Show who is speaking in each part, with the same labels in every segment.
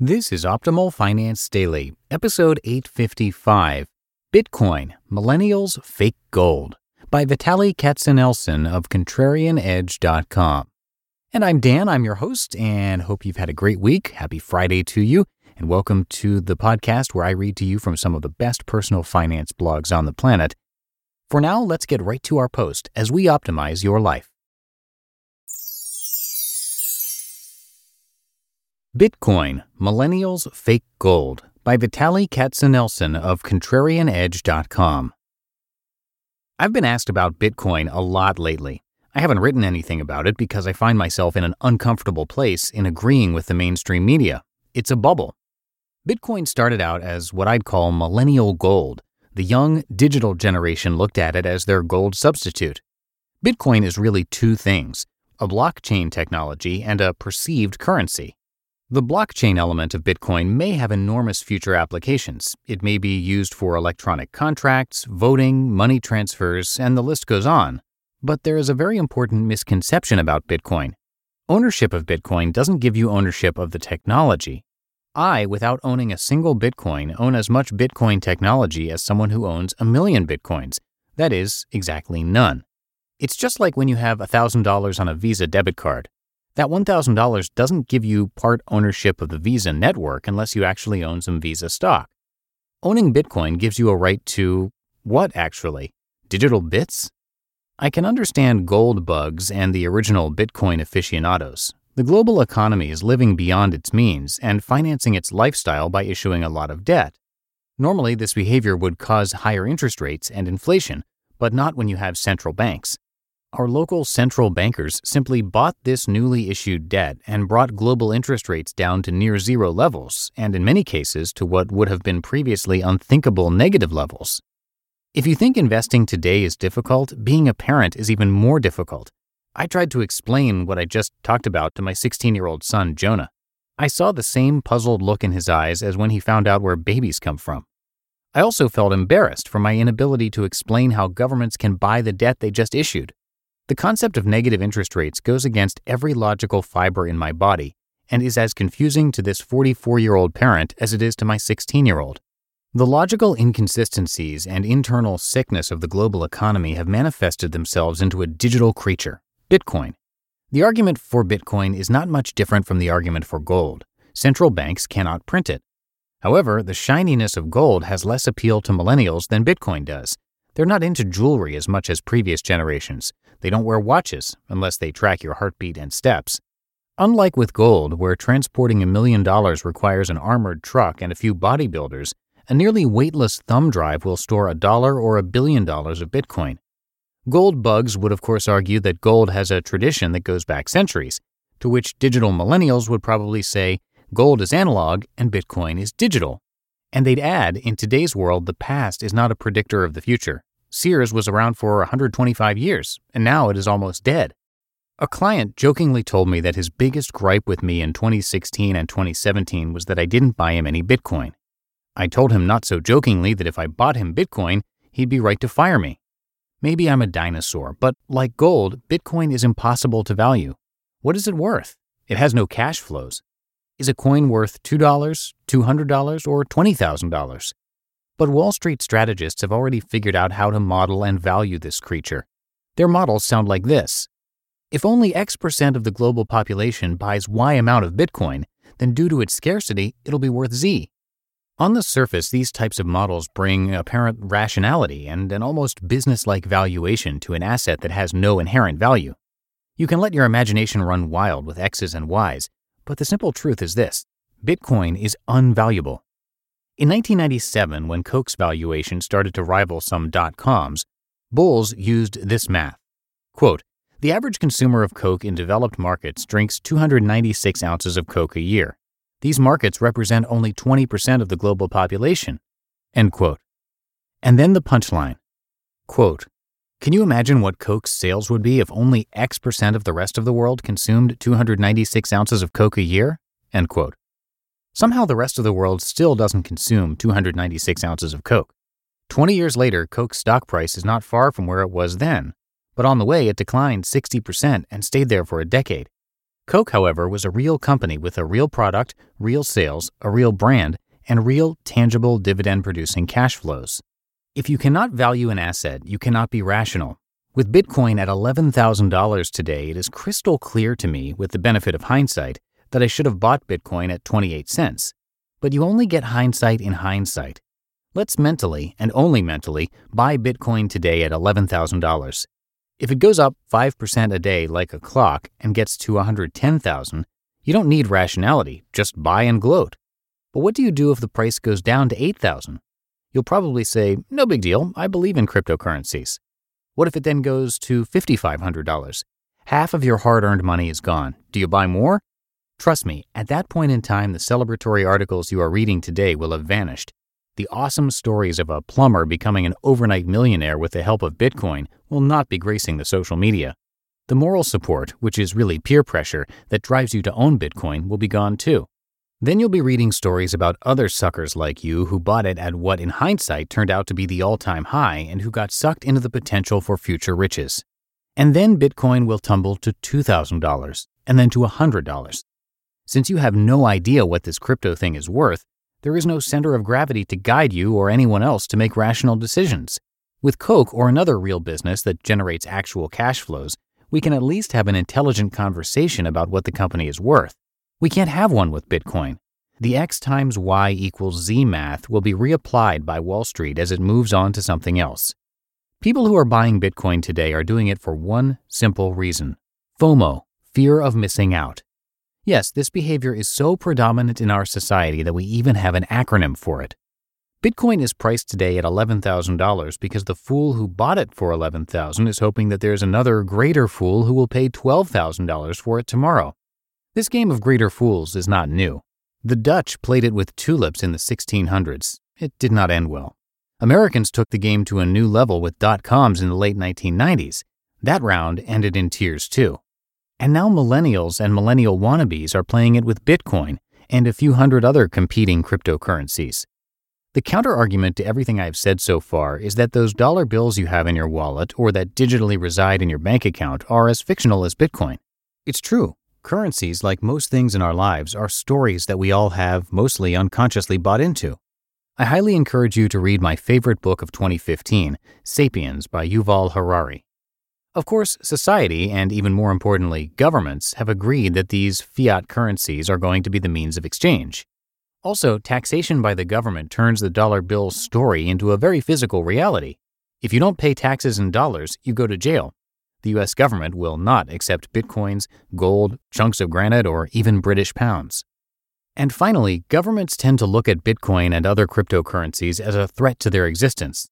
Speaker 1: This is Optimal Finance Daily, episode 855 Bitcoin Millennials Fake Gold by Vitaliy Katsenelson of ContrarianEdge.com. And I'm Dan, I'm your host, and hope you've had a great week. Happy Friday to you, and welcome to the podcast where I read to you from some of the best personal finance blogs on the planet. For now, let's get right to our post as we optimize your life. Bitcoin Millennials Fake Gold by Vitaliy Katsenelson of ContrarianEdge.com. I've been asked about Bitcoin a lot lately. I haven't written anything about it because I find myself in an uncomfortable place in agreeing with the mainstream media. It's a bubble. Bitcoin started out as what I'd call millennial gold. The young digital generation looked at it as their gold substitute. Bitcoin is really two things a blockchain technology and a perceived currency. The blockchain element of Bitcoin may have enormous future applications. It may be used for electronic contracts, voting, money transfers, and the list goes on. But there is a very important misconception about Bitcoin. Ownership of Bitcoin doesn't give you ownership of the technology. I, without owning a single Bitcoin, own as much Bitcoin technology as someone who owns a million Bitcoins. That is, exactly none. It's just like when you have $1,000 on a Visa debit card. That $1,000 doesn't give you part ownership of the Visa network unless you actually own some Visa stock. Owning Bitcoin gives you a right to what actually? Digital bits? I can understand gold bugs and the original Bitcoin aficionados. The global economy is living beyond its means and financing its lifestyle by issuing a lot of debt. Normally, this behavior would cause higher interest rates and inflation, but not when you have central banks. Our local central bankers simply bought this newly issued debt and brought global interest rates down to near zero levels, and in many cases to what would have been previously unthinkable negative levels. If you think investing today is difficult, being a parent is even more difficult. I tried to explain what I just talked about to my 16 year old son, Jonah. I saw the same puzzled look in his eyes as when he found out where babies come from. I also felt embarrassed for my inability to explain how governments can buy the debt they just issued. The concept of negative interest rates goes against every logical fiber in my body and is as confusing to this 44 year old parent as it is to my 16 year old. The logical inconsistencies and internal sickness of the global economy have manifested themselves into a digital creature, Bitcoin. The argument for Bitcoin is not much different from the argument for gold. Central banks cannot print it. However, the shininess of gold has less appeal to millennials than Bitcoin does. They're not into jewelry as much as previous generations. They don't wear watches unless they track your heartbeat and steps. Unlike with gold, where transporting a million dollars requires an armored truck and a few bodybuilders, a nearly weightless thumb drive will store a dollar or a billion dollars of Bitcoin. Gold bugs would, of course, argue that gold has a tradition that goes back centuries, to which digital millennials would probably say gold is analog and Bitcoin is digital. And they'd add, in today's world, the past is not a predictor of the future. Sears was around for 125 years, and now it is almost dead. A client jokingly told me that his biggest gripe with me in 2016 and 2017 was that I didn't buy him any Bitcoin. I told him not so jokingly that if I bought him Bitcoin, he'd be right to fire me. Maybe I'm a dinosaur, but like gold, Bitcoin is impossible to value. What is it worth? It has no cash flows. Is a coin worth $2, $200, or $20,000? But Wall Street strategists have already figured out how to model and value this creature. Their models sound like this If only X percent of the global population buys Y amount of Bitcoin, then due to its scarcity, it'll be worth Z. On the surface, these types of models bring apparent rationality and an almost business like valuation to an asset that has no inherent value. You can let your imagination run wild with X's and Y's, but the simple truth is this Bitcoin is unvaluable. In 1997, when Coke's valuation started to rival some dot coms, bulls used this math. Quote, the average consumer of Coke in developed markets drinks 296 ounces of Coke a year. These markets represent only 20% of the global population. End quote. And then the punchline. Quote, can you imagine what Coke's sales would be if only X percent of the rest of the world consumed 296 ounces of Coke a year? End quote. Somehow the rest of the world still doesn't consume 296 ounces of Coke. 20 years later, Coke's stock price is not far from where it was then, but on the way it declined 60% and stayed there for a decade. Coke, however, was a real company with a real product, real sales, a real brand, and real, tangible dividend producing cash flows. If you cannot value an asset, you cannot be rational. With Bitcoin at $11,000 today, it is crystal clear to me, with the benefit of hindsight, that I should have bought Bitcoin at 28 cents. But you only get hindsight in hindsight. Let's mentally, and only mentally, buy Bitcoin today at $11,000. If it goes up 5% a day like a clock and gets to 110,000, you don't need rationality, just buy and gloat. But what do you do if the price goes down to 8,000? You'll probably say, no big deal, I believe in cryptocurrencies. What if it then goes to $5,500? Half of your hard earned money is gone. Do you buy more? Trust me, at that point in time, the celebratory articles you are reading today will have vanished, the awesome stories of a plumber becoming an overnight millionaire with the help of Bitcoin will not be gracing the social media. The moral support, which is really peer pressure, that drives you to own Bitcoin will be gone too. Then you'll be reading stories about other suckers like you who bought it at what in hindsight turned out to be the all time high and who got sucked into the potential for future riches. And then Bitcoin will tumble to $2,000 and then to $100. Since you have no idea what this crypto thing is worth, there is no center of gravity to guide you or anyone else to make rational decisions. With Coke or another real business that generates actual cash flows, we can at least have an intelligent conversation about what the company is worth. We can't have one with Bitcoin. The X times Y equals Z math will be reapplied by Wall Street as it moves on to something else. People who are buying Bitcoin today are doing it for one simple reason FOMO, fear of missing out. Yes, this behavior is so predominant in our society that we even have an acronym for it. Bitcoin is priced today at $11,000 because the fool who bought it for 11,000 is hoping that there's another greater fool who will pay $12,000 for it tomorrow. This game of greater fools is not new. The Dutch played it with tulips in the 1600s. It did not end well. Americans took the game to a new level with dot coms in the late 1990s. That round ended in tears too. And now millennials and millennial wannabes are playing it with Bitcoin and a few hundred other competing cryptocurrencies. The counterargument to everything I've said so far is that those dollar bills you have in your wallet or that digitally reside in your bank account are as fictional as Bitcoin. It's true. Currencies, like most things in our lives, are stories that we all have mostly unconsciously bought into. I highly encourage you to read my favorite book of 2015, Sapiens by Yuval Harari. Of course, society, and even more importantly, governments, have agreed that these fiat currencies are going to be the means of exchange. Also, taxation by the government turns the dollar bill's story into a very physical reality. If you don't pay taxes in dollars, you go to jail. The US government will not accept bitcoins, gold, chunks of granite, or even British pounds. And finally, governments tend to look at Bitcoin and other cryptocurrencies as a threat to their existence.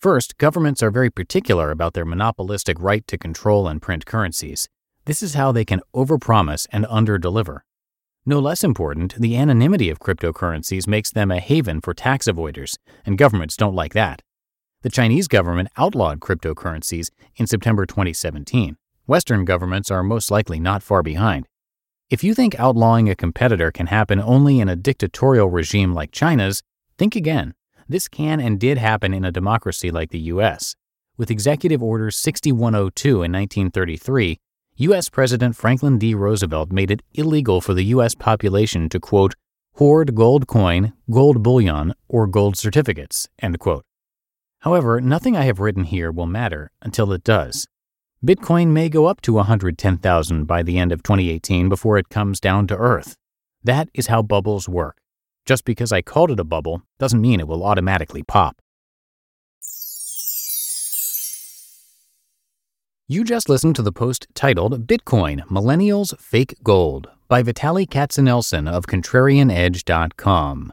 Speaker 1: First, governments are very particular about their monopolistic right to control and print currencies. This is how they can overpromise and underdeliver. No less important, the anonymity of cryptocurrencies makes them a haven for tax avoiders, and governments don't like that. The Chinese government outlawed cryptocurrencies in September 2017. Western governments are most likely not far behind. If you think outlawing a competitor can happen only in a dictatorial regime like China's, think again. This can and did happen in a democracy like the U.S. With Executive Order 6102 in 1933, U.S. President Franklin D. Roosevelt made it illegal for the U.S. population to, quote, hoard gold coin, gold bullion, or gold certificates. End quote. However, nothing I have written here will matter until it does. Bitcoin may go up to 110,000 by the end of 2018 before it comes down to earth. That is how bubbles work. Just because I called it a bubble doesn't mean it will automatically pop. You just listened to the post titled Bitcoin Millennials Fake Gold by Vitaly Katsenelson of ContrarianEdge.com.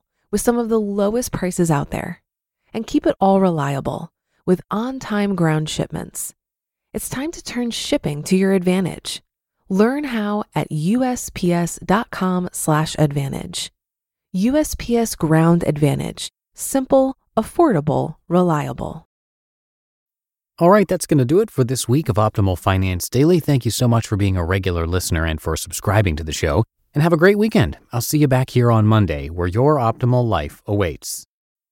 Speaker 2: with some of the lowest prices out there. And keep it all reliable with on time ground shipments. It's time to turn shipping to your advantage. Learn how at USPS.com/slash advantage. USPS Ground Advantage. Simple, affordable, reliable.
Speaker 1: All right, that's going to do it for this week of Optimal Finance Daily. Thank you so much for being a regular listener and for subscribing to the show. And have a great weekend. I'll see you back here on Monday where your optimal life awaits.